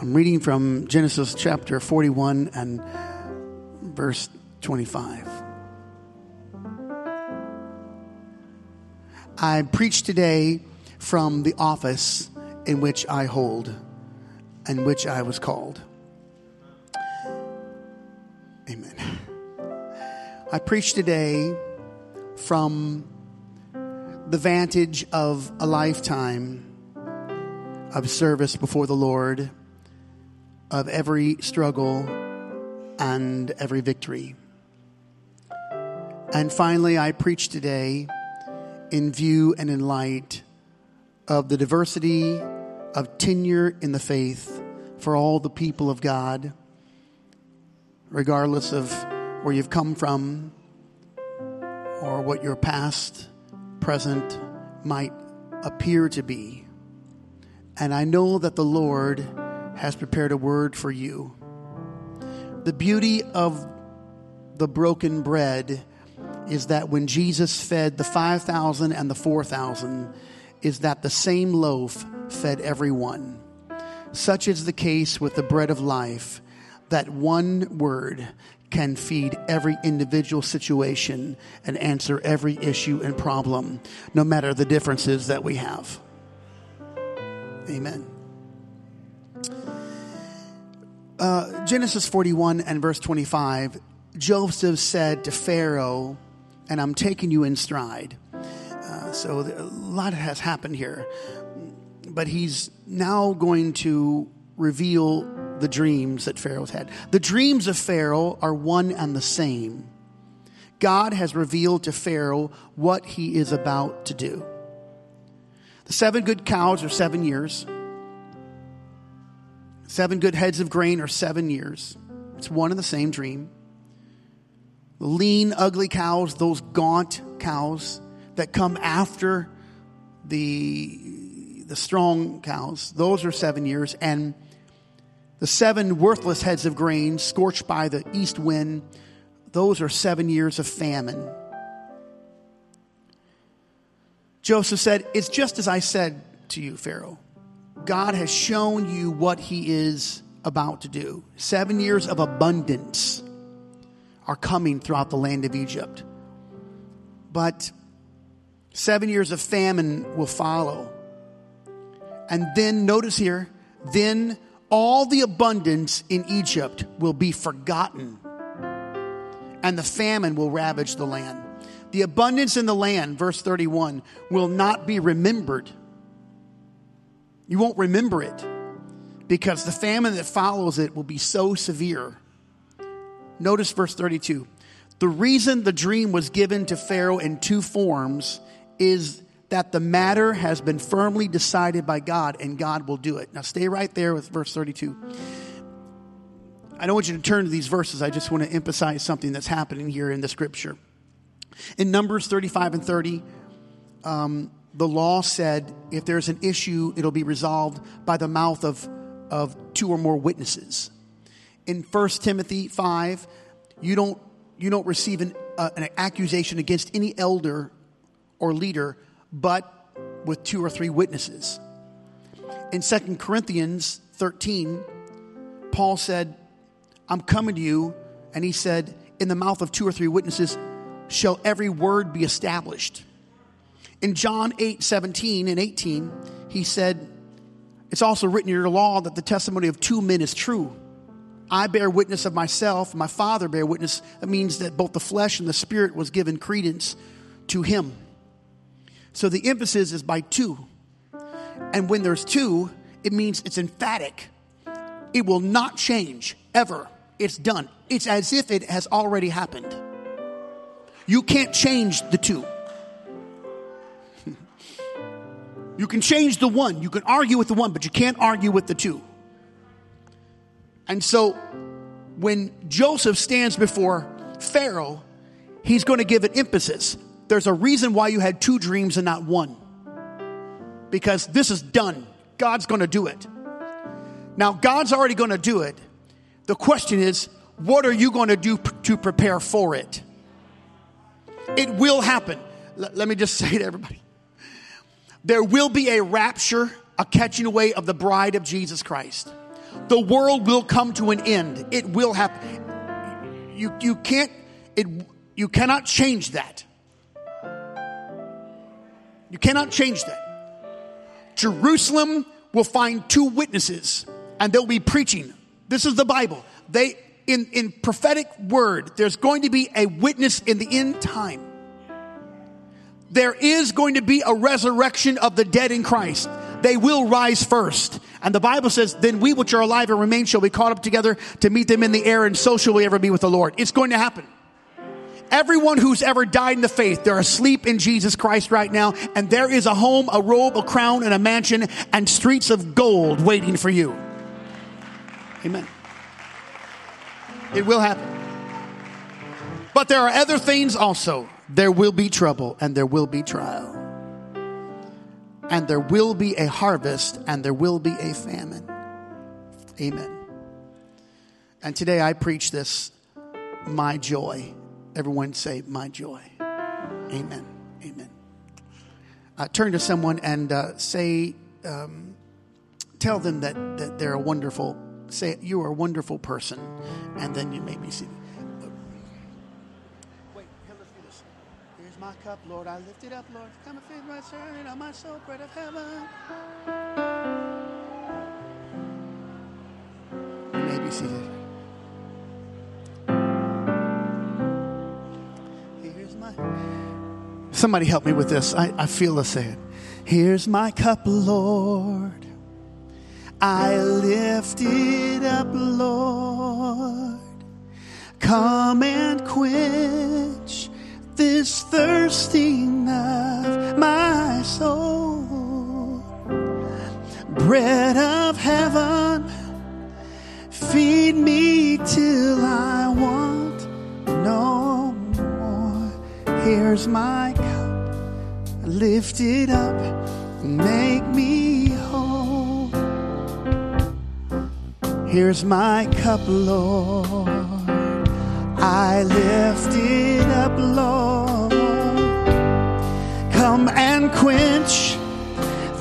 I'm reading from Genesis chapter 41 and verse 25. I preach today from the office in which I hold and which I was called. Amen. I preach today from the vantage of a lifetime of service before the Lord, of every struggle and every victory. And finally, I preach today in view and in light of the diversity of tenure in the faith for all the people of God, regardless of where you've come from or what your past, present might appear to be. And I know that the Lord has prepared a word for you. The beauty of the broken bread is that when Jesus fed the 5,000 and the 4,000, is that the same loaf fed everyone. Such is the case with the bread of life, that one word can feed every individual situation and answer every issue and problem, no matter the differences that we have. Amen. Uh, Genesis 41 and verse 25 Joseph said to Pharaoh, and I'm taking you in stride. Uh, so a lot has happened here. But he's now going to reveal the dreams that Pharaoh's had. The dreams of Pharaoh are one and the same. God has revealed to Pharaoh what he is about to do. The seven good cows are seven years. Seven good heads of grain are seven years. It's one and the same dream. The lean, ugly cows, those gaunt cows that come after the, the strong cows, those are seven years. And the seven worthless heads of grain scorched by the east wind, those are seven years of famine. Joseph said, It's just as I said to you, Pharaoh. God has shown you what he is about to do. Seven years of abundance are coming throughout the land of Egypt. But seven years of famine will follow. And then, notice here, then all the abundance in Egypt will be forgotten, and the famine will ravage the land. The abundance in the land, verse 31, will not be remembered. You won't remember it because the famine that follows it will be so severe Notice verse 32. The reason the dream was given to Pharaoh in two forms is that the matter has been firmly decided by God and God will do it. Now stay right there with verse 32. I don't want you to turn to these verses. I just want to emphasize something that's happening here in the scripture. In Numbers 35 and 30, um, the law said if there's an issue, it'll be resolved by the mouth of, of two or more witnesses in 1 Timothy 5, you don't, you don't receive an, uh, an accusation against any elder or leader but with two or three witnesses. In 2 Corinthians 13, Paul said, I'm coming to you, and he said, In the mouth of two or three witnesses shall every word be established. In John 8, 17 and 18, he said, It's also written in your law that the testimony of two men is true. I bear witness of myself, my Father bear witness. That means that both the flesh and the spirit was given credence to him. So the emphasis is by two. And when there's two, it means it's emphatic. It will not change ever. It's done. It's as if it has already happened. You can't change the two. You can change the one. You can argue with the one, but you can't argue with the two. And so when Joseph stands before Pharaoh, he's going to give an emphasis. There's a reason why you had two dreams and not one. Because this is done. God's going to do it. Now, God's already going to do it. The question is, what are you going to do to prepare for it? It will happen. L- let me just say to everybody there will be a rapture, a catching away of the bride of Jesus Christ. The world will come to an end. It will happen. You, you can't, it, you cannot change that. You cannot change that. Jerusalem will find two witnesses and they'll be preaching. This is the Bible. They, in, in prophetic word, there's going to be a witness in the end time. There is going to be a resurrection of the dead in Christ. They will rise first. And the Bible says, then we which are alive and remain shall be caught up together to meet them in the air and so shall we ever be with the Lord. It's going to happen. Everyone who's ever died in the faith, they're asleep in Jesus Christ right now, and there is a home, a robe, a crown, and a mansion, and streets of gold waiting for you. Amen. It will happen. But there are other things also. There will be trouble, and there will be trial. And there will be a harvest, and there will be a famine. Amen. And today I preach this, my joy. Everyone say, My joy. Amen. Amen. Uh, turn to someone and uh, say, um, tell them that, that they're a wonderful, say, You are a wonderful person. And then you may be seated. My cup, Lord. I lift it up, Lord. Come and feed my servant on my soul, bread of heaven. You may be seated. Here's my. Somebody help me with this. I, I feel the saying. Here's my cup, Lord. I lift it up, Lord. Come and quench this thirsting of my soul. Bread of heaven, feed me till I want no more. Here's my cup, lift it up, make me whole. Here's my cup, Lord. I lift it up, Lord. Come and quench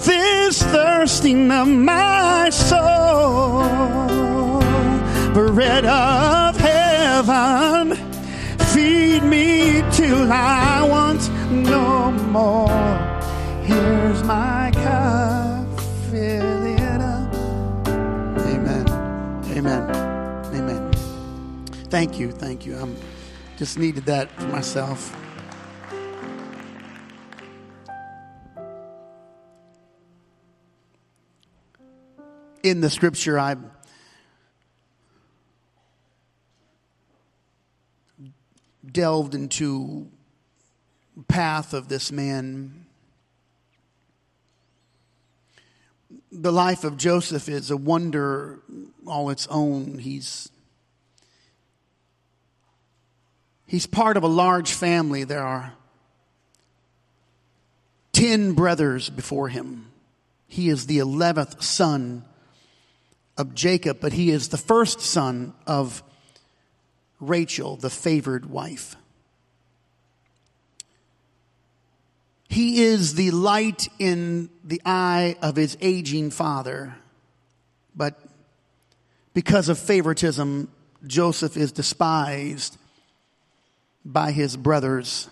this thirsting of my soul. Bread of heaven, feed me till I want no more. Here's my Thank you. Thank you. I'm just needed that for myself. In the scripture, I delved into path of this man. The life of Joseph is a wonder all its own. He's He's part of a large family. There are 10 brothers before him. He is the 11th son of Jacob, but he is the first son of Rachel, the favored wife. He is the light in the eye of his aging father, but because of favoritism, Joseph is despised by his brothers.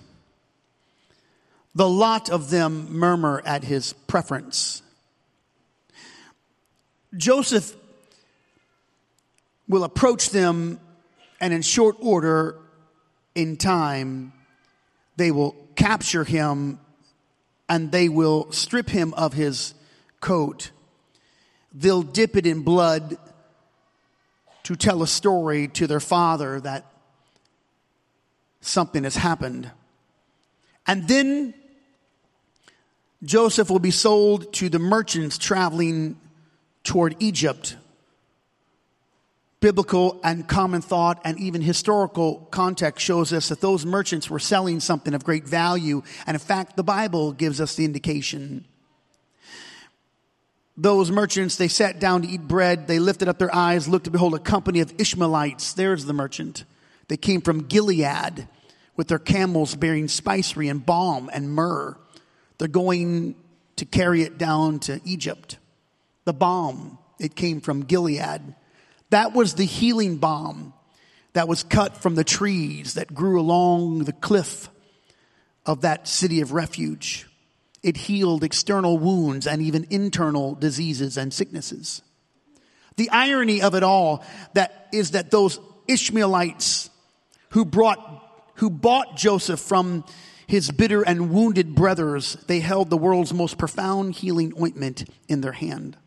The lot of them murmur at his preference. Joseph will approach them, and in short order, in time, they will capture him and they will strip him of his coat. They'll dip it in blood to tell a story to their father that something has happened. And then Joseph will be sold to the merchants traveling toward Egypt. Biblical and common thought and even historical context shows us that those merchants were selling something of great value. And in fact, the Bible gives us the indication. Those merchants, they sat down to eat bread. They lifted up their eyes, looked to behold a company of Ishmaelites. There's the merchant. They came from Gilead with their camels bearing spicery and balm and myrrh. They're going to carry it down to Egypt. The balm It came from Gilead. That was the healing balm that was cut from the trees that grew along the cliff of that city of refuge. It healed external wounds and even internal diseases and sicknesses. The irony of it all that is that those Ishmaelites who brought who bought Joseph from his bitter and wounded brothers, they held the world's most profound healing ointment in their hand.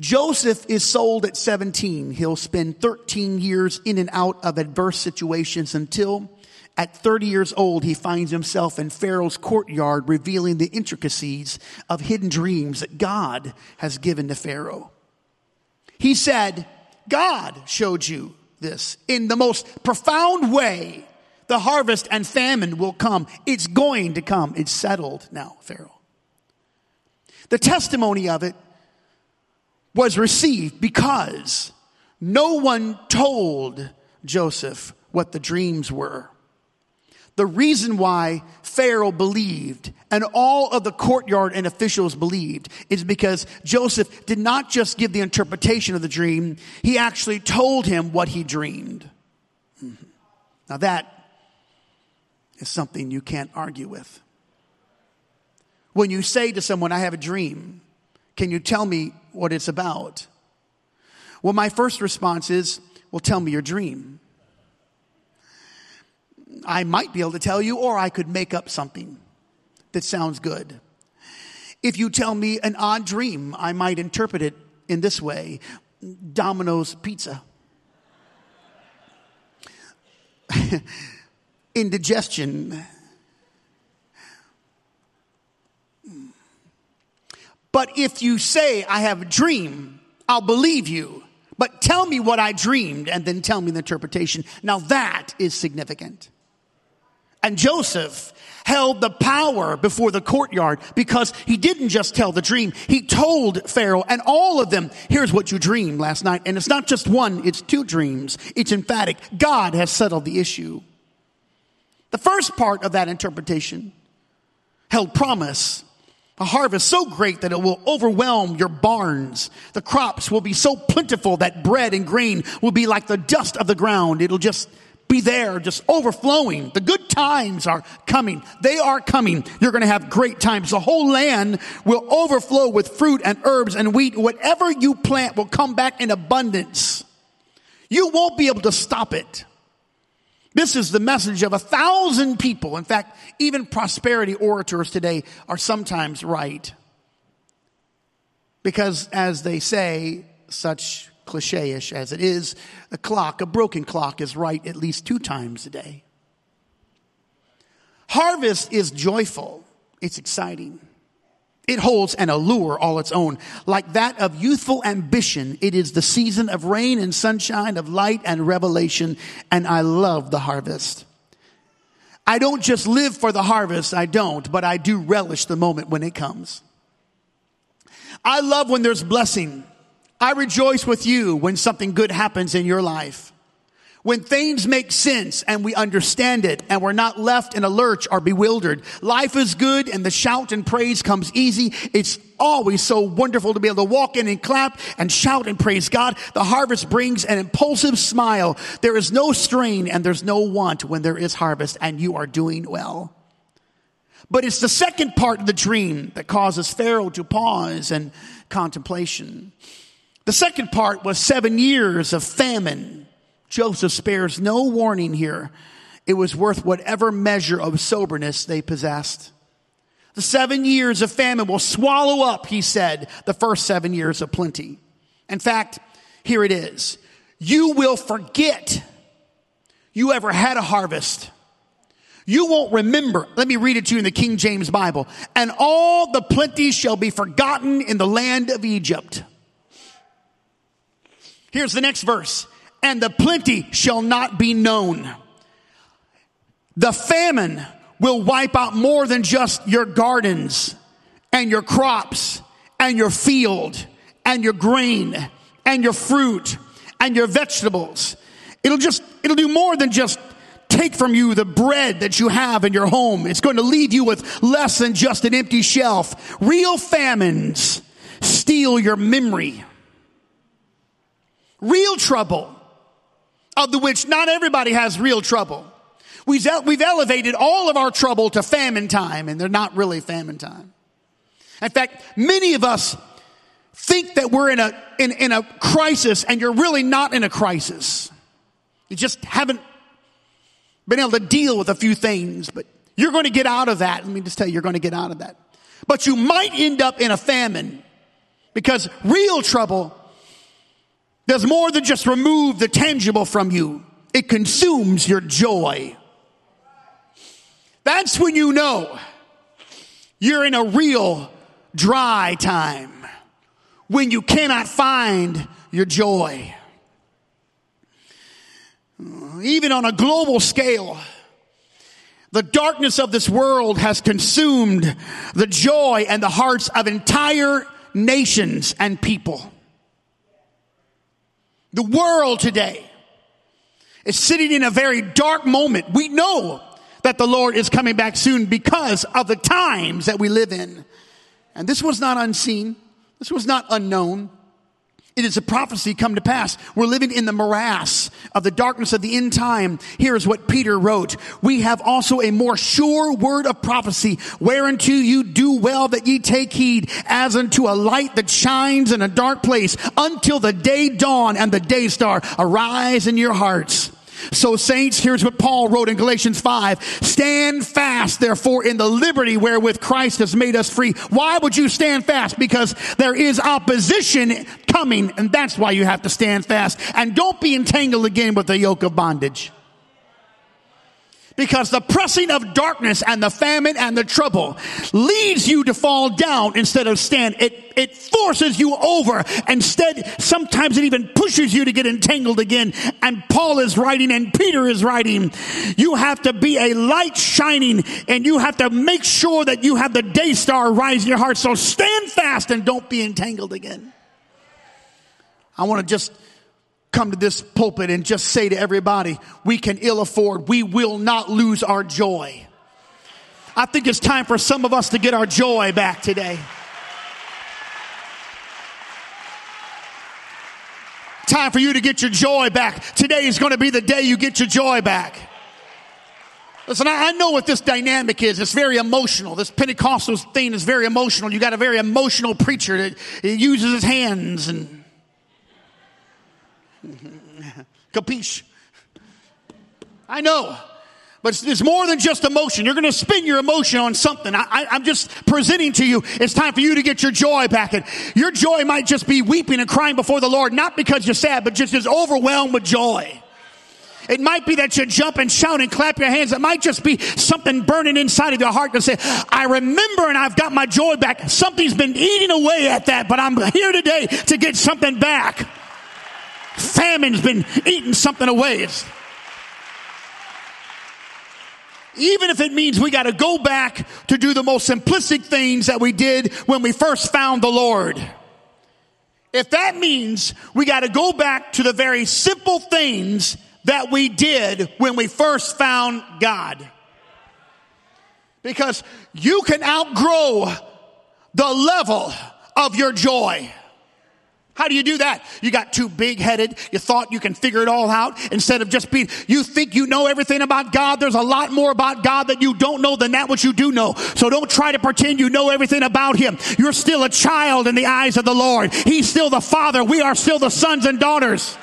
Joseph is sold at 17. He'll spend 13 years in and out of adverse situations until at 30 years old, he finds himself in Pharaoh's courtyard revealing the intricacies of hidden dreams that God has given to Pharaoh. He said, God showed you this in the most profound way. The harvest and famine will come. It's going to come. It's settled now, Pharaoh. The testimony of it was received because no one told Joseph what the dreams were. The reason why Pharaoh believed and all of the courtyard and officials believed is because Joseph did not just give the interpretation of the dream, he actually told him what he dreamed. Mm-hmm. Now that is something you can't argue with. When you say to someone, I have a dream, can you tell me what it's about? Well, my first response is, well, tell me your dream. I might be able to tell you, or I could make up something that sounds good. If you tell me an odd dream, I might interpret it in this way Domino's Pizza. Indigestion But if you say, I have a dream, I'll believe you. But tell me what I dreamed and then tell me the interpretation. Now that is significant. And Joseph held the power before the courtyard because he didn't just tell the dream. He told Pharaoh and all of them, here's what you dreamed last night. And it's not just one, it's two dreams. It's emphatic. God has settled the issue. The first part of that interpretation held promise a harvest so great that it will overwhelm your barns. The crops will be so plentiful that bread and grain will be like the dust of the ground. It'll just be there, just overflowing. The good times are coming. They are coming. You're going to have great times. The whole land will overflow with fruit and herbs and wheat. Whatever you plant will come back in abundance. You won't be able to stop it. This is the message of a thousand people. In fact, even prosperity orators today are sometimes right. Because as they say, such cliche-ish as it is, a clock, a broken clock is right at least two times a day. Harvest is joyful. It's exciting. It holds an allure all its own. Like that of youthful ambition, it is the season of rain and sunshine, of light and revelation, and I love the harvest. I don't just live for the harvest, I don't, but I do relish the moment when it comes. I love when there's blessing. I rejoice with you when something good happens in your life. When things make sense and we understand it and we're not left in a lurch or bewildered. Life is good and the shout and praise comes easy. It's always so wonderful to be able to walk in and clap and shout and praise God. The harvest brings an impulsive smile. There is no strain and there's no want when there is harvest and you are doing well. But it's the second part of the dream that causes Pharaoh to pause and contemplation. The second part was seven years of famine Joseph spares no warning here. It was worth whatever measure of soberness they possessed. The seven years of famine will swallow up, he said, the first seven years of plenty. In fact, here it is. You will forget you ever had a harvest. You won't remember. Let me read it to you in the King James Bible. And all the plenty shall be forgotten in the land of Egypt. Here's the next verse and the plenty shall not be known. The famine will wipe out more than just your gardens and your crops and your field and your grain and your fruit and your vegetables. It'll just, it'll do more than just take from you the bread that you have in your home. It's going to leave you with less than just an empty shelf. Real famines steal your memory. Real trouble, of the which not everybody has real trouble. We've, we've elevated all of our trouble to famine time, and they're not really famine time. In fact, many of us think that we're in a, in, in a crisis, and you're really not in a crisis. You just haven't been able to deal with a few things, but you're going to get out of that. Let me just tell you, you're going to get out of that. But you might end up in a famine because real trouble does more than just remove the tangible from you. It consumes your joy. That's when you know you're in a real dry time when you cannot find your joy. Even on a global scale, the darkness of this world has consumed the joy and the hearts of entire nations and people. The world today is sitting in a very dark moment. We know that the Lord is coming back soon because of the times that we live in. And this was not unseen. This was not unknown. It is a prophecy come to pass. We're living in the morass of the darkness of the end time. Here is what Peter wrote. We have also a more sure word of prophecy, whereunto you do well that ye take heed, as unto a light that shines in a dark place, until the day dawn and the day star arise in your hearts. So saints, here's what Paul wrote in Galatians 5. Stand fast, therefore, in the liberty wherewith Christ has made us free. Why would you stand fast? Because there is opposition coming, and that's why you have to stand fast. And don't be entangled again with the yoke of bondage because the pressing of darkness and the famine and the trouble leads you to fall down instead of stand. It, it forces you over. Instead, sometimes it even pushes you to get entangled again. And Paul is writing and Peter is writing. You have to be a light shining and you have to make sure that you have the day star rise in your heart. So stand fast and don't be entangled again. I want to just come to this pulpit and just say to everybody, we can ill afford, we will not lose our joy. I think it's time for some of us to get our joy back today. Time for you to get your joy back. Today is going to be the day you get your joy back. Listen, I know what this dynamic is. It's very emotional. This Pentecostal thing is very emotional. You got a very emotional preacher that uses his hands and Capiche? I know. But it's, more than just emotion. You're going to spin your emotion on something. I, am just presenting to you. It's time for you to get your joy back. And your joy might just be weeping and crying before the Lord, not because you're sad, but just as overwhelmed with joy. It might be that you jump and shout and clap your hands. It might just be something burning inside of your heart to say, I remember and I've got my joy back. Something's been eating away at that, but I'm here today to get something back. Famine's been eating something away. It's, even if it means we got to go back to do the most simplistic things that we did when we first found the Lord. If that means we got to go back to the very simple things that we did when we first found God. Because you can outgrow the level of your joy. How do you do that? You got too big headed. You thought you can figure it all out instead of just being, you think you know everything about God. There's a lot more about God that you don't know than that which you do know. So don't try to pretend you know everything about Him. You're still a child in the eyes of the Lord. He's still the Father. We are still the sons and daughters.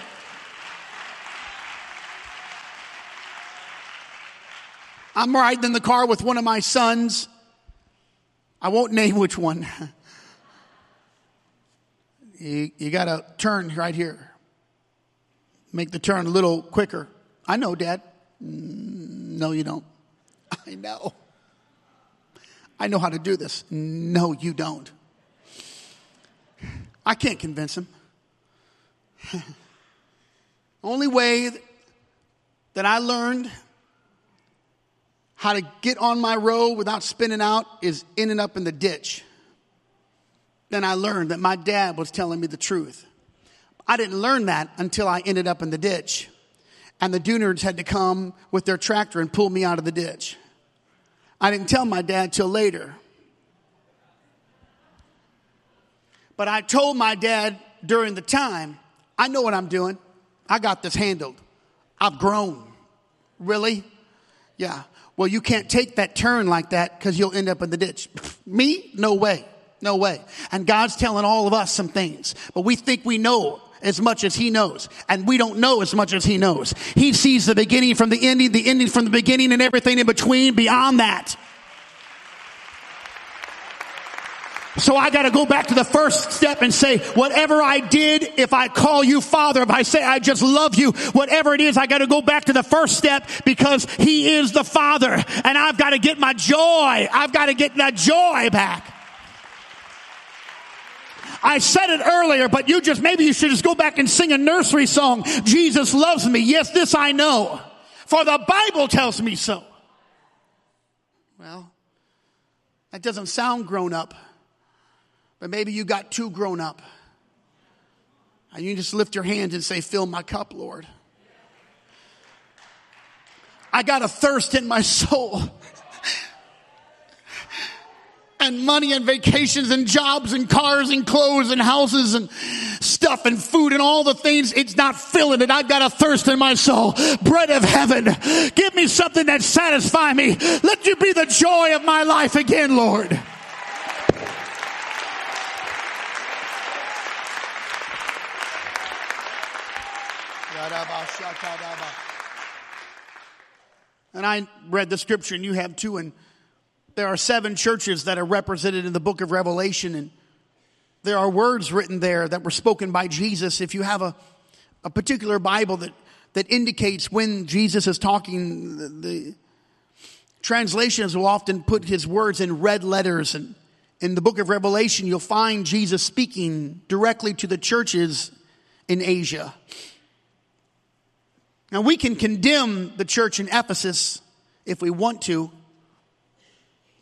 I'm riding in the car with one of my sons. I won't name which one. you, you got to turn right here. Make the turn a little quicker. I know, Dad. Mm, no, you don't. I know. I know how to do this. No, you don't. I can't convince him. Only way that I learned how to get on my road without spinning out is ending up in the ditch then I learned that my dad was telling me the truth. I didn't learn that until I ended up in the ditch. And the Dunards had to come with their tractor and pull me out of the ditch. I didn't tell my dad till later. But I told my dad during the time, I know what I'm doing. I got this handled. I've grown. Really? Yeah. Well, you can't take that turn like that because you'll end up in the ditch. Me? No way. No way. And God's telling all of us some things, but we think we know as much as he knows. And we don't know as much as he knows. He sees the beginning from the ending, the ending from the beginning, and everything in between beyond that. So I got to go back to the first step and say, whatever I did, if I call you father, if I say I just love you, whatever it is, I got to go back to the first step because he is the father and I've got to get my joy. I've got to get that joy back. I said it earlier, but you just, maybe you should just go back and sing a nursery song. Jesus loves me. Yes, this I know. For the Bible tells me so. Well, that doesn't sound grown up, but maybe you got too grown up. And you just lift your hands and say, fill my cup, Lord. I got a thirst in my soul and money and vacations and jobs and cars and clothes and houses and stuff and food and all the things. It's not filling it. I've got a thirst in my soul. Bread of heaven. Give me something that satisfies me. Let you be the joy of my life again, Lord. And I read the scripture, and you have too, and there are seven churches that are represented in the book of Revelation, and there are words written there that were spoken by Jesus. If you have a, a particular Bible that, that indicates when Jesus is talking, the, the translations will often put his words in red letters. And in the book of Revelation, you'll find Jesus speaking directly to the churches in Asia. Now, we can condemn the church in Ephesus if we want to.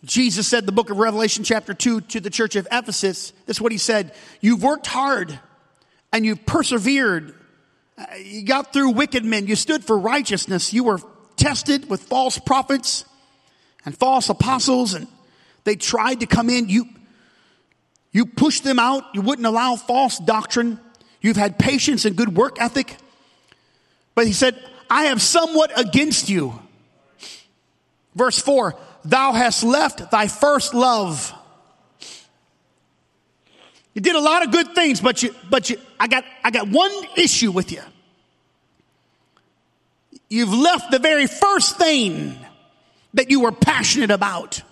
Jesus said, the book of Revelation, chapter 2, to the church of Ephesus, this is what he said You've worked hard and you've persevered. You got through wicked men. You stood for righteousness. You were tested with false prophets and false apostles, and they tried to come in. You, you pushed them out. You wouldn't allow false doctrine. You've had patience and good work ethic. But he said, I have somewhat against you. Verse 4 thou hast left thy first love. You did a lot of good things, but you, but you, I got, I got one issue with you. You've left the very first thing that you were passionate about.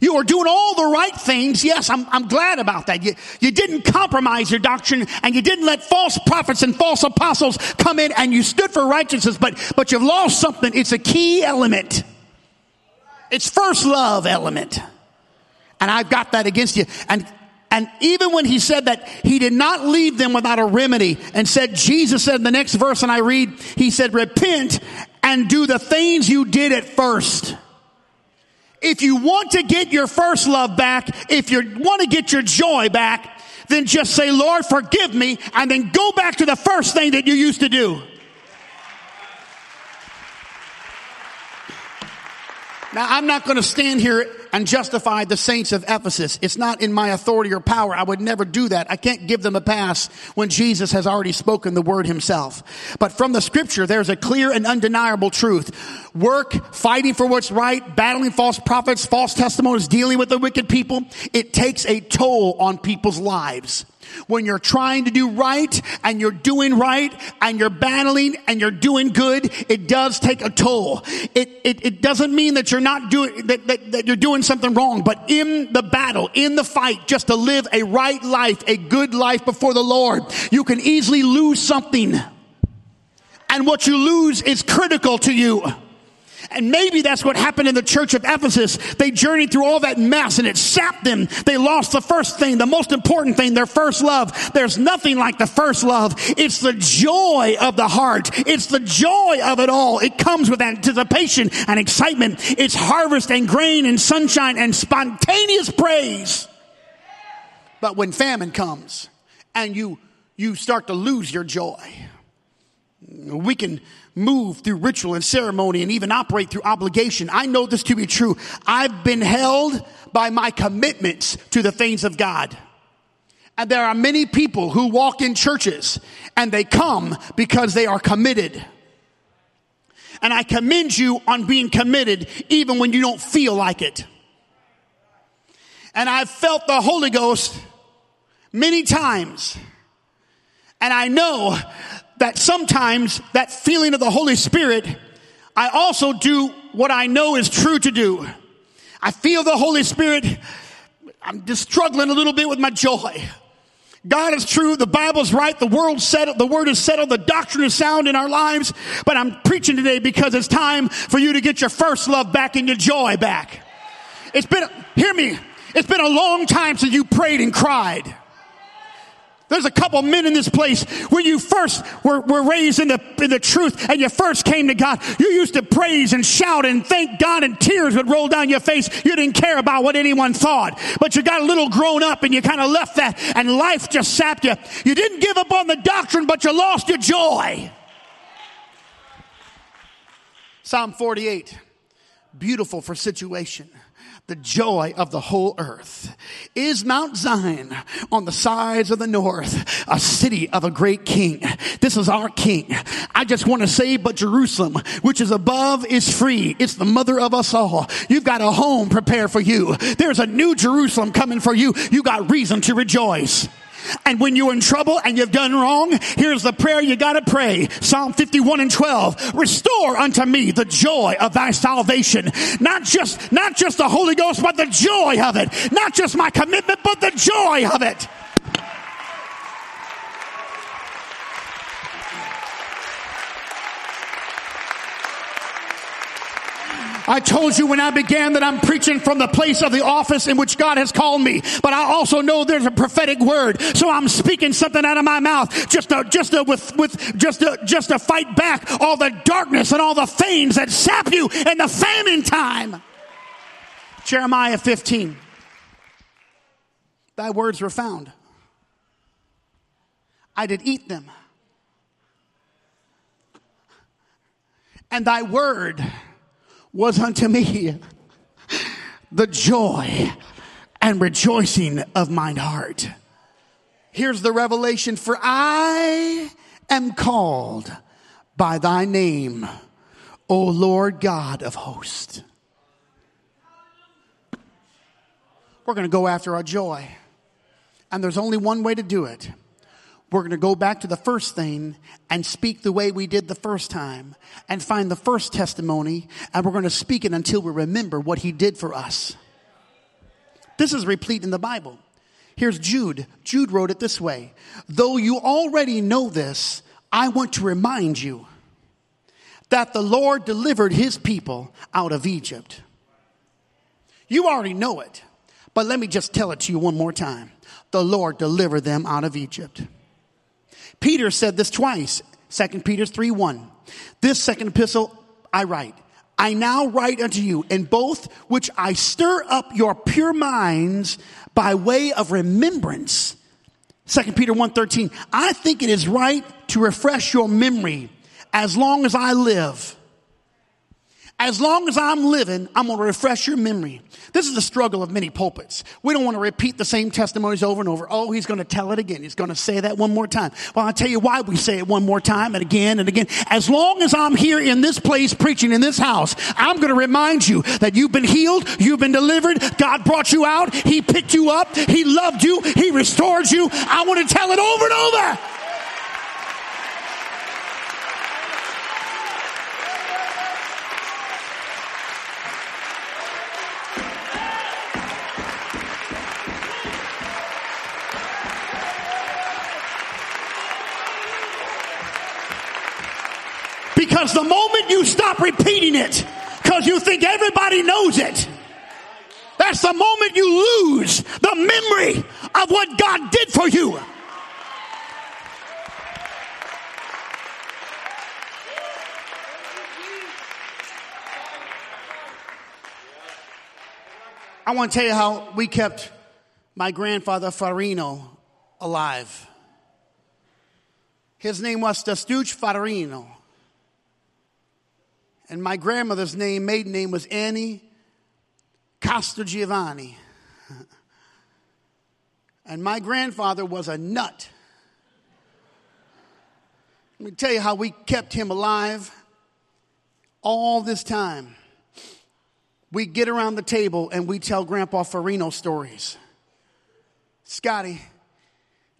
You were doing all the right things. Yes, I'm, I'm glad about that. You, you didn't compromise your doctrine and you didn't let false prophets and false apostles come in and you stood for righteousness, but, but you've lost something. It's a key element. It's first love element. And I've got that against you. And and even when he said that, he did not leave them without a remedy and said, Jesus said in the next verse, and I read, he said, repent and do the things you did at first. If you want to get your first love back, if you want to get your joy back, then just say, Lord, forgive me, and then go back to the first thing that you used to do. Now, I'm not going to stand here and justify the saints of Ephesus. It's not in my authority or power. I would never do that. I can't give them a pass when Jesus has already spoken the word himself. But from the scripture, there's a clear and undeniable truth. Work, fighting for what's right, battling false prophets, false testimonies, dealing with the wicked people. It takes a toll on people's lives. When you're trying to do right and you're doing right and you're battling and you're doing good, it does take a toll. It, it, it doesn't mean that you're not doing, that, that, that you're doing something wrong, but in the battle, in the fight, just to live a right life, a good life before the Lord, you can easily lose something. And what you lose is critical to you. And maybe that's what happened in the church of Ephesus. They journeyed through all that mess and it sapped them. They lost the first thing, the most important thing, their first love. There's nothing like the first love. It's the joy of the heart. It's the joy of it all. It comes with anticipation and excitement. It's harvest and grain and sunshine and spontaneous praise. But when famine comes and you, you start to lose your joy, we can move through ritual and ceremony and even operate through obligation. I know this to be true. I've been held by my commitments to the things of God. And there are many people who walk in churches and they come because they are committed. And I commend you on being committed even when you don't feel like it. And I've felt the Holy Ghost many times. And I know that sometimes that feeling of the Holy Spirit, I also do what I know is true to do. I feel the Holy Spirit. I'm just struggling a little bit with my joy. God is true. The Bible's right. The world settled. The word is settled. The doctrine is sound in our lives. But I'm preaching today because it's time for you to get your first love back and your joy back. It's been, hear me. It's been a long time since you prayed and cried. There's a couple men in this place when you first were, were raised in the, in the truth and you first came to God. You used to praise and shout and thank God and tears would roll down your face. You didn't care about what anyone thought. But you got a little grown up and you kind of left that and life just sapped you. You didn't give up on the doctrine, but you lost your joy. Psalm 48. Beautiful for situation the joy of the whole earth. Is Mount Zion on the sides of the north a city of a great king? This is our king. I just want to say, but Jerusalem, which is above, is free. It's the mother of us all. You've got a home prepared for you. There's a new Jerusalem coming for you. You got reason to rejoice. And when you're in trouble and you've done wrong, here's the prayer you gotta pray. Psalm 51 and 12. Restore unto me the joy of thy salvation. Not just, not just the Holy Ghost, but the joy of it. Not just my commitment, but the joy of it. I told you when I began that I'm preaching from the place of the office in which God has called me, but I also know there's a prophetic word. So I'm speaking something out of my mouth just to, just to, with, with, just to, just to fight back all the darkness and all the things that sap you in the famine time. Jeremiah 15. Thy words were found. I did eat them. And thy word was unto me the joy and rejoicing of mine heart. Here's the revelation for I am called by thy name, O Lord God of hosts. We're going to go after our joy. And there's only one way to do it we're going to go back to the first thing and speak the way we did the first time and find the first testimony and we're going to speak it until we remember what he did for us. This is replete in the Bible. Here's Jude. Jude wrote it this way. Though you already know this, I want to remind you that the Lord delivered his people out of Egypt. You already know it, but let me just tell it to you one more time. The Lord delivered them out of Egypt. Peter said this twice. 2 Peter 3 1. This second epistle I write. I now write unto you in both which I stir up your pure minds by way of remembrance. 2 Peter 1:13 I think it is right to refresh your memory as long as I live as long as I'm living, I'm going to refresh your memory. This is the struggle of many pulpits. We don't want to repeat the same testimonies over and over. Oh, he's going to tell it again. He's going to say that one more time. Well, I'll tell you why we say it one more time and again and again. As long as I'm here in this place preaching in this house, I'm going to remind you that you've been healed, you've been delivered, God brought you out, He picked you up, He loved you, He restored you. I want to tell it over and over. Because the moment you stop repeating it, because you think everybody knows it, that's the moment you lose the memory of what God did for you. I want to tell you how we kept my grandfather Farino alive. His name was Testuch Farino. And my grandmother's name, maiden name, was Annie Castrogiovanni. And my grandfather was a nut. Let me tell you how we kept him alive all this time. We get around the table and we tell Grandpa Farino stories. Scotty,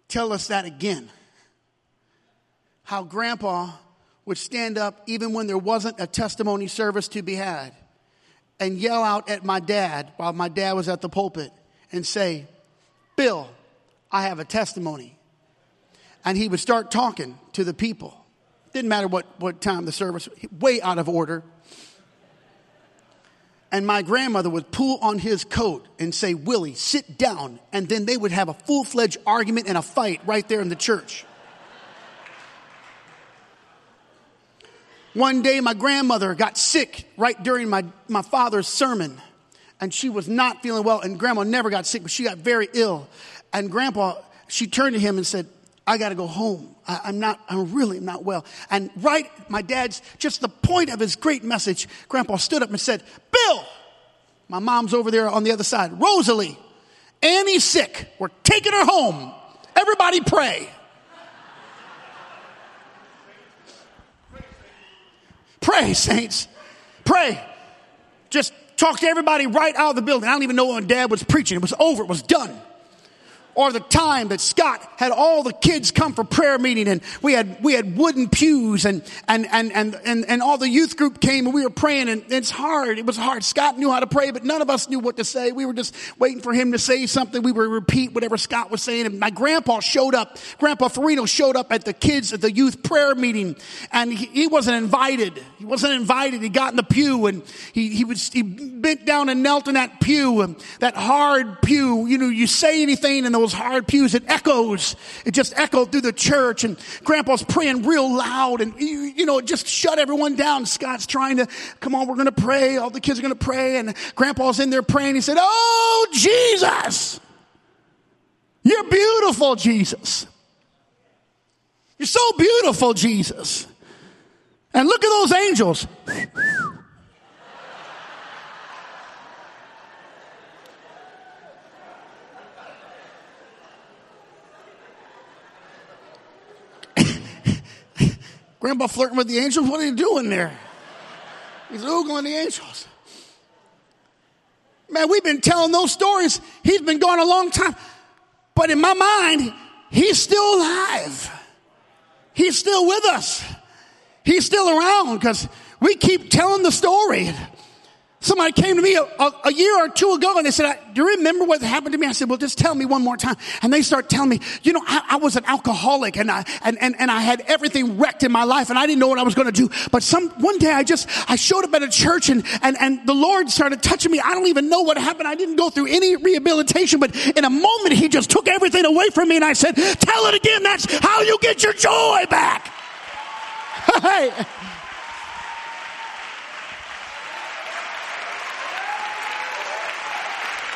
tell us that again. How Grandpa would stand up even when there wasn't a testimony service to be had and yell out at my dad while my dad was at the pulpit and say, Bill, I have a testimony. And he would start talking to the people. Didn't matter what, what time the service, way out of order. And my grandmother would pull on his coat and say, Willie, sit down. And then they would have a full fledged argument and a fight right there in the church. One day, my grandmother got sick right during my, my father's sermon, and she was not feeling well. And grandma never got sick, but she got very ill. And grandpa, she turned to him and said, I got to go home. I, am not, I'm really not well. And right, my dad's, just the point of his great message, grandpa stood up and said, Bill, my mom's over there on the other side. Rosalie, Annie's sick. We're taking her home. Everybody pray. Pray, saints. Pray. Just talk to everybody right out of the building. I don't even know when dad was preaching. It was over. It was done or the time that Scott had all the kids come for prayer meeting and we had, we had wooden pews and, and, and, and, and, and all the youth group came and we were praying and it's hard. It was hard. Scott knew how to pray, but none of us knew what to say. We were just waiting for him to say something. We would repeat whatever Scott was saying. And my grandpa showed up. Grandpa Farino showed up at the kids at the youth prayer meeting and he, he wasn't invited. He wasn't invited. He got in the pew and he, he was, he bent down and knelt in that pew, that hard pew. You know, you say anything and the those hard pews, it echoes. It just echoed through the church and grandpa's praying real loud and you, you know, it just shut everyone down. Scott's trying to, come on, we're going to pray. All the kids are going to pray and grandpa's in there praying. He said, Oh, Jesus, you're beautiful, Jesus. You're so beautiful, Jesus. And look at those angels. Grandpa flirting with the angels? What are you doing there? He's oogling the angels. Man, we've been telling those stories. He's been gone a long time. But in my mind, he's still alive. He's still with us. He's still around because we keep telling the story. Somebody came to me a, a, a, year or two ago and they said, do you remember what happened to me? I said, well, just tell me one more time. And they start telling me, you know, I, I was an alcoholic and I, and, and, and I had everything wrecked in my life and I didn't know what I was going to do. But some, one day I just, I showed up at a church and, and, and the Lord started touching me. I don't even know what happened. I didn't go through any rehabilitation, but in a moment he just took everything away from me and I said, tell it again. That's how you get your joy back. Hey.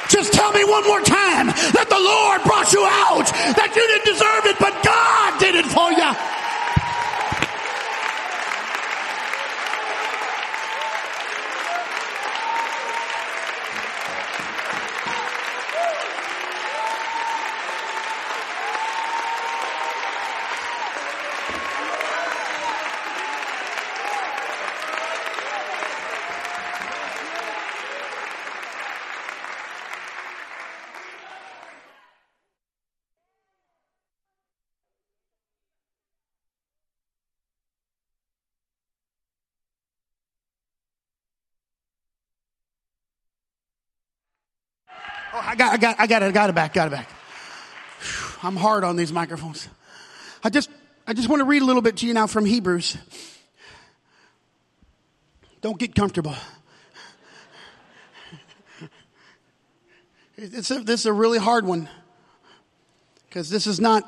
Just tell me one more time that the Lord brought you out, that you didn't deserve it, but God did it for you. I got, I got, I got it, I got it back, got it back. I'm hard on these microphones. I just, I just want to read a little bit to you now from Hebrews. Don't get comfortable. It's a, this is a really hard one because this is not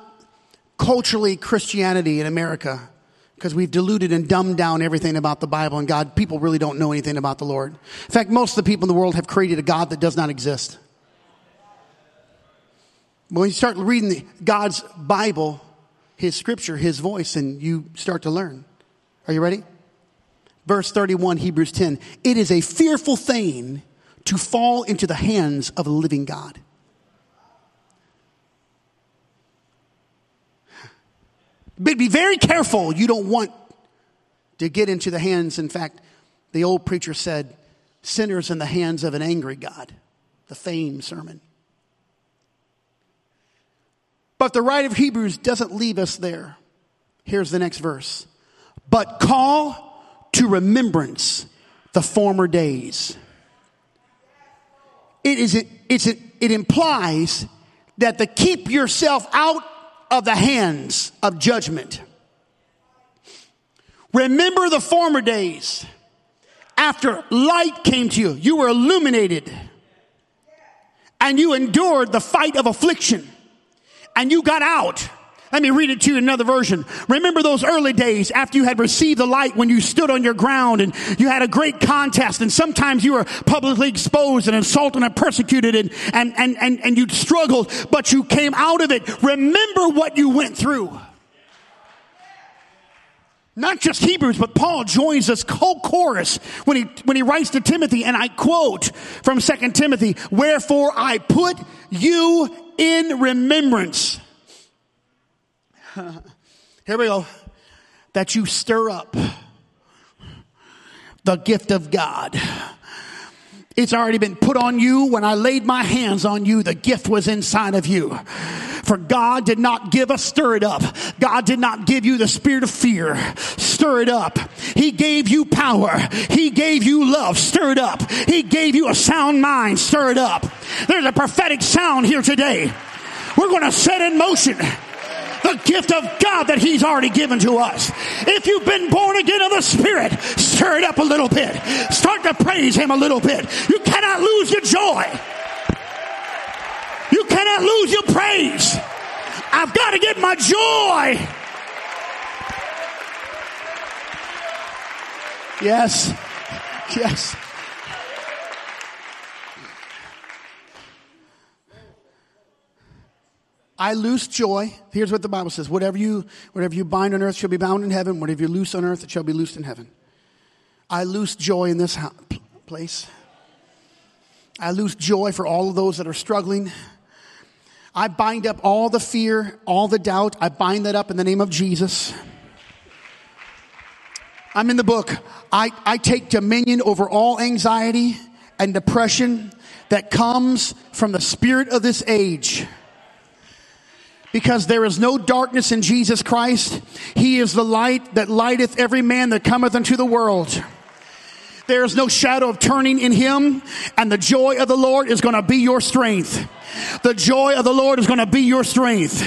culturally Christianity in America because we've diluted and dumbed down everything about the Bible and God. People really don't know anything about the Lord. In fact, most of the people in the world have created a God that does not exist. When you start reading God's Bible, His scripture, His voice, and you start to learn. Are you ready? Verse 31, Hebrews 10. It is a fearful thing to fall into the hands of a living God. But be very careful. You don't want to get into the hands. In fact, the old preacher said, sinners in the hands of an angry God. The fame sermon. But the writer of Hebrews doesn't leave us there. Here's the next verse. But call to remembrance the former days. It is, it's, it implies that to keep yourself out of the hands of judgment. Remember the former days after light came to you, you were illuminated and you endured the fight of affliction and you got out. Let me read it to you in another version. Remember those early days after you had received the light when you stood on your ground and you had a great contest and sometimes you were publicly exposed and insulted and persecuted and, and, and, and, and you struggled, but you came out of it. Remember what you went through. Not just Hebrews, but Paul joins this whole chorus when he, when he writes to Timothy, and I quote from Second Timothy, wherefore I put you in remembrance. Here we go. That you stir up the gift of God. It's already been put on you. When I laid my hands on you, the gift was inside of you. For God did not give us, stir it up. God did not give you the spirit of fear. Stir it up. He gave you power. He gave you love. Stir it up. He gave you a sound mind. Stir it up. There's a prophetic sound here today. We're going to set in motion the gift of God that He's already given to us. If you've been born again of the Spirit, stir it up a little bit. Start to praise Him a little bit. You cannot lose your joy. You cannot lose your praise. I've got to get my joy. Yes. Yes. I loose joy. Here's what the Bible says. Whatever you, whatever you bind on earth shall be bound in heaven. Whatever you loose on earth, it shall be loosed in heaven. I loose joy in this place. I loose joy for all of those that are struggling. I bind up all the fear, all the doubt. I bind that up in the name of Jesus. I'm in the book. I, I take dominion over all anxiety and depression that comes from the spirit of this age because there is no darkness in Jesus Christ. He is the light that lighteth every man that cometh into the world. There is no shadow of turning in him and the joy of the Lord is going to be your strength. The joy of the Lord is going to be your strength.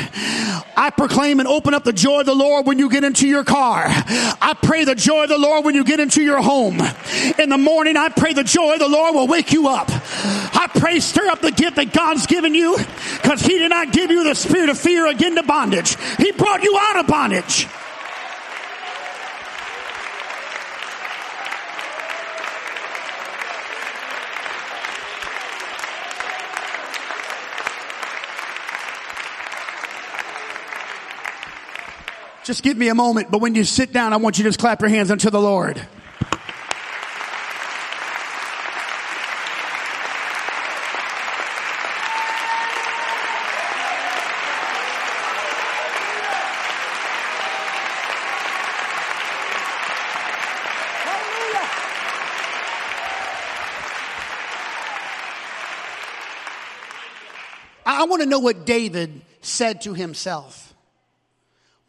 I proclaim and open up the joy of the Lord when you get into your car. I pray the joy of the Lord when you get into your home. In the morning, I pray the joy of the Lord will wake you up. I pray stir up the gift that God's given you because He did not give you the spirit of fear again to bondage. He brought you out of bondage. Just give me a moment, but when you sit down, I want you to just clap your hands unto the Lord. I want to know what David said to himself.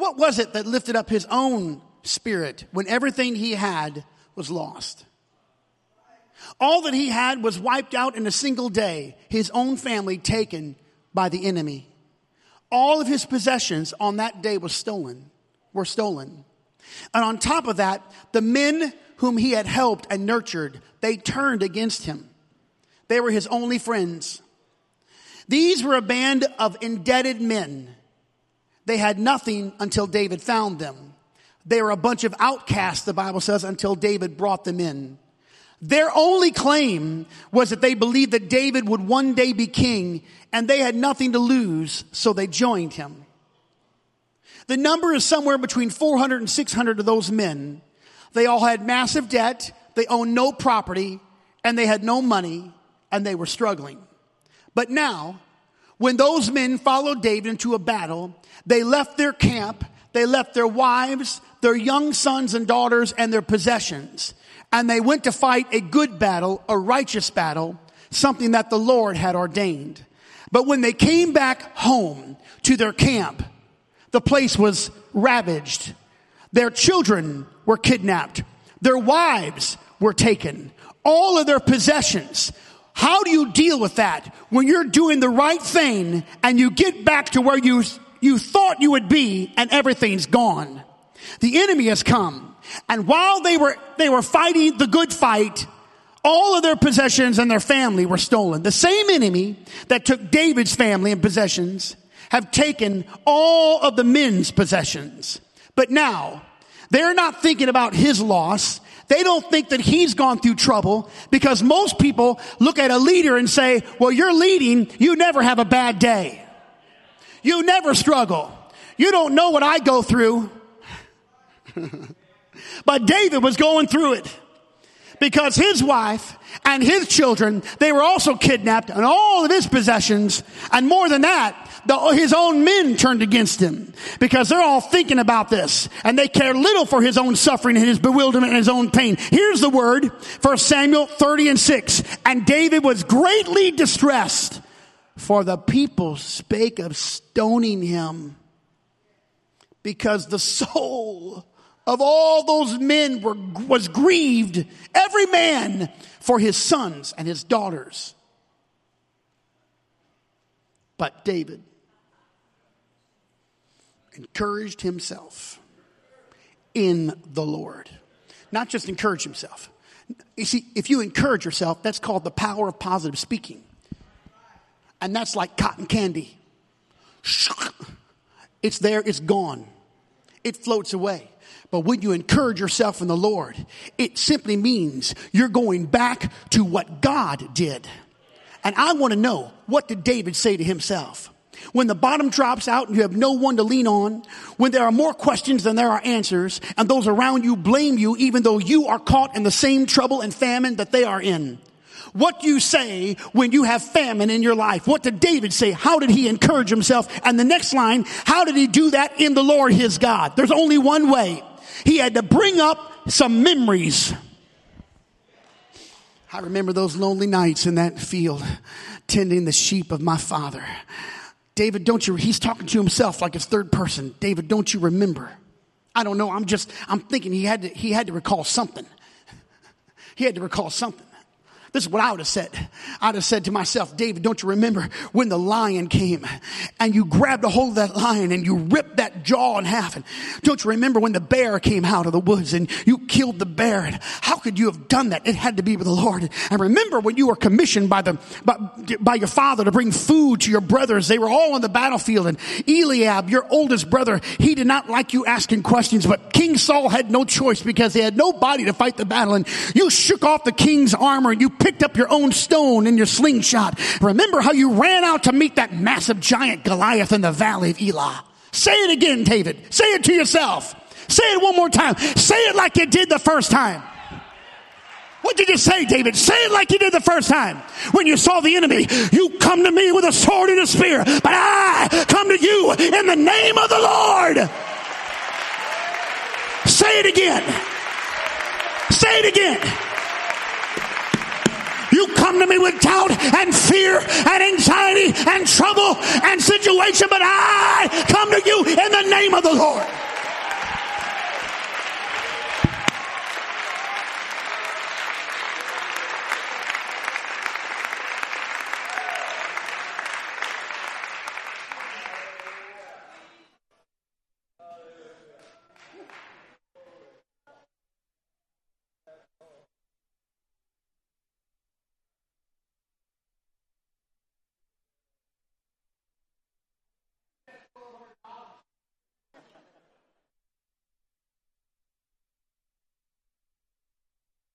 What was it that lifted up his own spirit when everything he had was lost? All that he had was wiped out in a single day, his own family taken by the enemy. All of his possessions on that day was stolen, were stolen. And on top of that, the men whom he had helped and nurtured, they turned against him. They were his only friends. These were a band of indebted men they had nothing until David found them. They were a bunch of outcasts, the Bible says, until David brought them in. Their only claim was that they believed that David would one day be king and they had nothing to lose, so they joined him. The number is somewhere between 400 and 600 of those men. They all had massive debt, they owned no property, and they had no money, and they were struggling. But now, when those men followed David into a battle, they left their camp. They left their wives, their young sons and daughters, and their possessions. And they went to fight a good battle, a righteous battle, something that the Lord had ordained. But when they came back home to their camp, the place was ravaged. Their children were kidnapped. Their wives were taken. All of their possessions. How do you deal with that when you're doing the right thing and you get back to where you, you thought you would be and everything's gone? The enemy has come. And while they were, they were fighting the good fight, all of their possessions and their family were stolen. The same enemy that took David's family and possessions have taken all of the men's possessions. But now, they're not thinking about his loss. They don't think that he's gone through trouble because most people look at a leader and say, well, you're leading. You never have a bad day. You never struggle. You don't know what I go through. but David was going through it because his wife and his children, they were also kidnapped and all of his possessions. And more than that, the, his own men turned against him because they're all thinking about this and they care little for his own suffering and his bewilderment and his own pain. Here's the word for Samuel 30 and 6. And David was greatly distressed for the people spake of stoning him because the soul of all those men were, was grieved, every man for his sons and his daughters. But David encouraged himself in the Lord. Not just encourage himself. You see, if you encourage yourself, that's called the power of positive speaking. And that's like cotton candy. It's there, it's gone. It floats away. But when you encourage yourself in the Lord, it simply means you're going back to what God did. And I want to know, what did David say to himself? When the bottom drops out and you have no one to lean on, when there are more questions than there are answers, and those around you blame you even though you are caught in the same trouble and famine that they are in. What do you say when you have famine in your life? What did David say? How did he encourage himself? And the next line, how did he do that in the Lord his God? There's only one way. He had to bring up some memories. I remember those lonely nights in that field tending the sheep of my father. David, don't you, he's talking to himself like it's third person. David, don't you remember? I don't know. I'm just, I'm thinking he had to, he had to recall something. He had to recall something. This is what I would have said. I'd have said to myself, David, don't you remember when the lion came and you grabbed a hold of that lion and you ripped that jaw in half? And don't you remember when the bear came out of the woods and you killed the bear? And how could you have done that? It had to be with the Lord. And remember when you were commissioned by the, by, by your father to bring food to your brothers. They were all on the battlefield and Eliab, your oldest brother, he did not like you asking questions, but King Saul had no choice because they had nobody to fight the battle. And you shook off the king's armor and you picked up your own stone in your slingshot. Remember how you ran out to meet that massive giant Goliath in the valley of Elah. Say it again, David. Say it to yourself. Say it one more time. Say it like you did the first time. What did you say, David? Say it like you did the first time. When you saw the enemy, you come to me with a sword and a spear, but I come to you in the name of the Lord. Say it again. Say it again. You come to me with doubt and fear and anxiety and trouble and situation, but I come to you in the name of the Lord.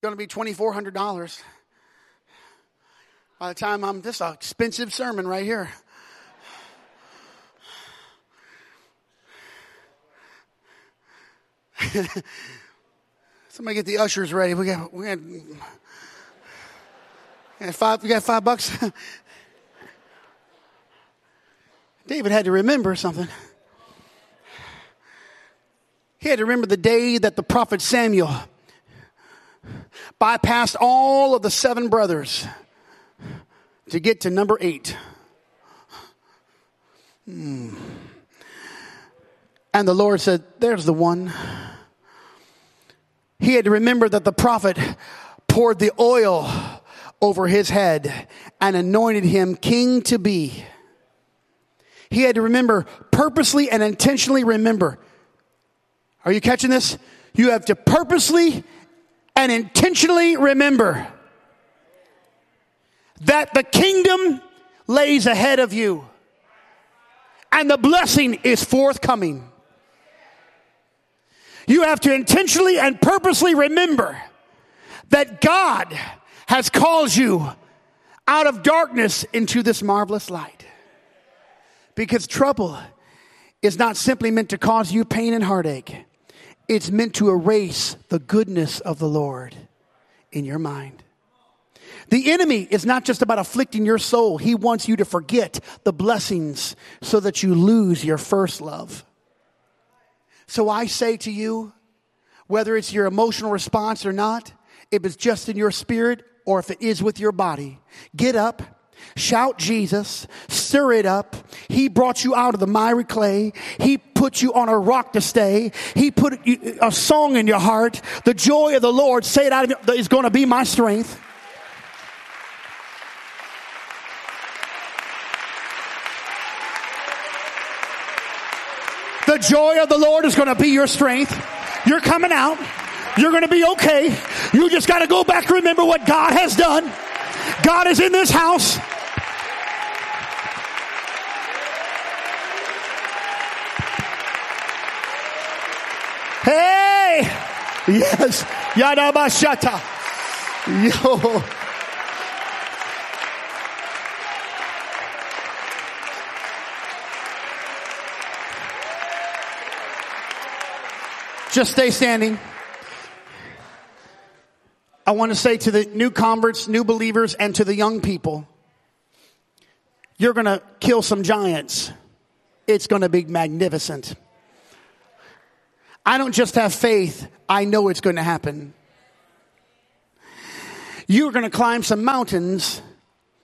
Going to be $2,400 by the time I'm this expensive sermon right here. Somebody get the ushers ready. We got we got, we got five. We got five bucks. David had to remember something. He had to remember the day that the prophet Samuel bypassed all of the seven brothers to get to number eight. Hmm. And the Lord said, There's the one. He had to remember that the prophet poured the oil over his head and anointed him king to be. He had to remember, purposely and intentionally remember. Are you catching this? You have to purposely and intentionally remember that the kingdom lays ahead of you and the blessing is forthcoming. You have to intentionally and purposely remember that God has called you out of darkness into this marvelous light. Because trouble is not simply meant to cause you pain and heartache. It's meant to erase the goodness of the Lord in your mind. The enemy is not just about afflicting your soul. He wants you to forget the blessings so that you lose your first love. So I say to you, whether it's your emotional response or not, if it's just in your spirit or if it is with your body, get up, shout Jesus, stir it up. He brought you out of the miry clay. He put you on a rock to stay. He put a song in your heart. The joy of the Lord, say it out of is going to be my strength. The joy of the Lord is going to be your strength. You're coming out. You're going to be okay. You just got to go back and remember what God has done. God is in this house. Hey! Yes. Yadabashata. Yo. Just stay standing. I want to say to the new converts, new believers, and to the young people, you're going to kill some giants. It's going to be magnificent. I don't just have faith, I know it's going to happen. You're going to climb some mountains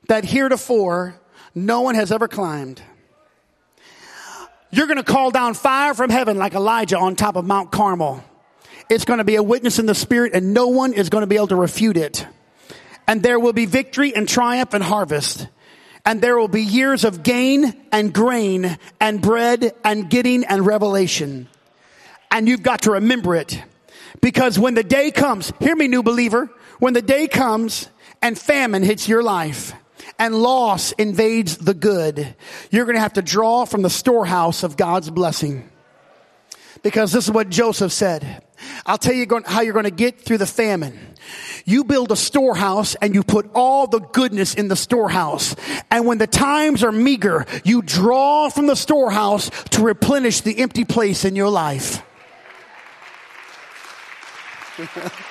that heretofore no one has ever climbed. You're going to call down fire from heaven like Elijah on top of Mount Carmel. It's going to be a witness in the spirit and no one is going to be able to refute it. And there will be victory and triumph and harvest. And there will be years of gain and grain and bread and getting and revelation. And you've got to remember it. Because when the day comes, hear me, new believer, when the day comes and famine hits your life, and loss invades the good, you're going to have to draw from the storehouse of God's blessing. Because this is what Joseph said. I'll tell you how you're going to get through the famine. You build a storehouse and you put all the goodness in the storehouse. And when the times are meager, you draw from the storehouse to replenish the empty place in your life.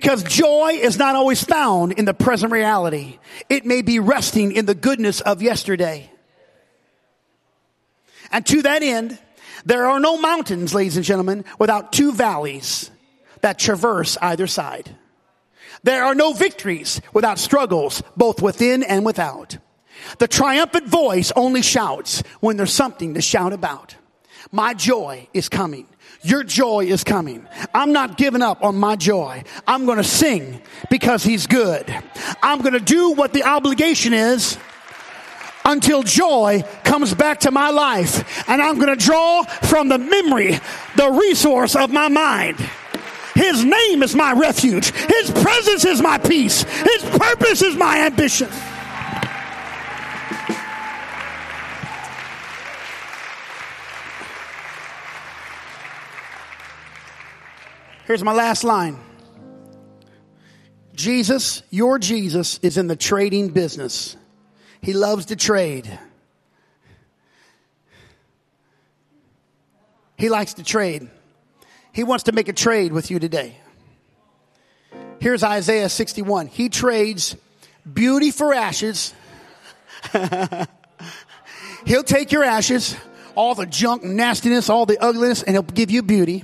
Because joy is not always found in the present reality. It may be resting in the goodness of yesterday. And to that end, there are no mountains, ladies and gentlemen, without two valleys that traverse either side. There are no victories without struggles, both within and without. The triumphant voice only shouts when there's something to shout about. My joy is coming. Your joy is coming. I'm not giving up on my joy. I'm going to sing because he's good. I'm going to do what the obligation is until joy comes back to my life. And I'm going to draw from the memory, the resource of my mind. His name is my refuge. His presence is my peace. His purpose is my ambition. Here's my last line Jesus, your Jesus, is in the trading business. He loves to trade. He likes to trade. He wants to make a trade with you today. Here's Isaiah 61. He trades beauty for ashes. he'll take your ashes, all the junk, nastiness, all the ugliness, and he'll give you beauty.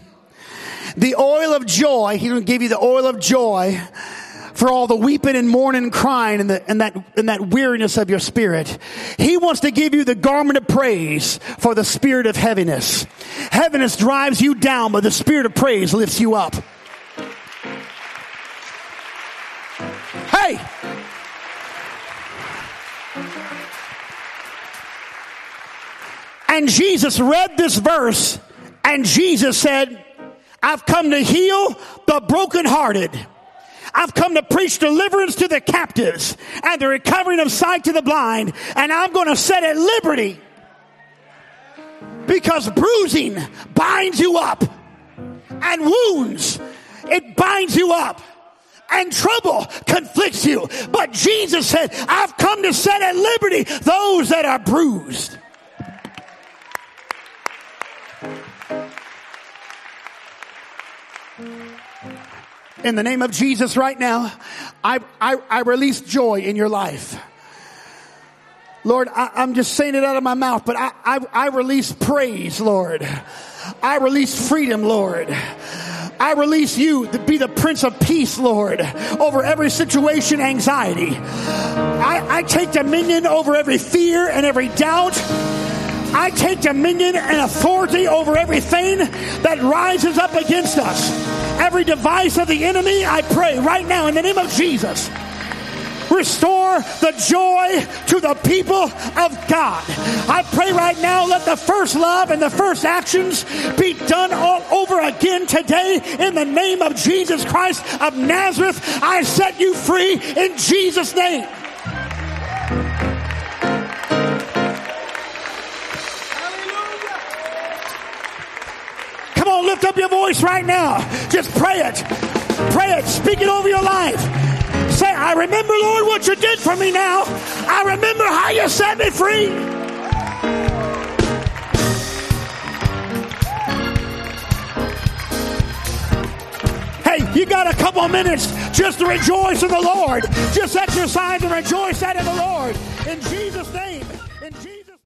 The oil of joy, he'll give you the oil of joy for all the weeping and mourning and crying and, the, and that and that weariness of your spirit. He wants to give you the garment of praise for the spirit of heaviness. Heaviness drives you down, but the spirit of praise lifts you up. Hey! And Jesus read this verse, and Jesus said, I've come to heal the brokenhearted. I've come to preach deliverance to the captives and the recovering of sight to the blind, and I'm going to set at liberty because bruising binds you up and wounds, it binds you up and trouble conflicts you. But Jesus said, I've come to set at liberty those that are bruised. In the name of Jesus right now, I, I, I release joy in your life. Lord, I, am just saying it out of my mouth, but I, I, I release praise, Lord. I release freedom, Lord. I release you to be the Prince of Peace, Lord, over every situation, anxiety. I, I take dominion over every fear and every doubt. I take dominion and authority over everything that rises up against us. Every device of the enemy, I pray right now in the name of Jesus. Restore the joy to the people of God. I pray right now, let the first love and the first actions be done all over again today in the name of Jesus Christ of Nazareth. I set you free in Jesus' name. On, lift up your voice right now. Just pray it. Pray it. Speak it over your life. Say, I remember, Lord, what you did for me now. I remember how you set me free. Hey, you got a couple minutes just to rejoice in the Lord. Just exercise and rejoice that in the Lord. In Jesus' name.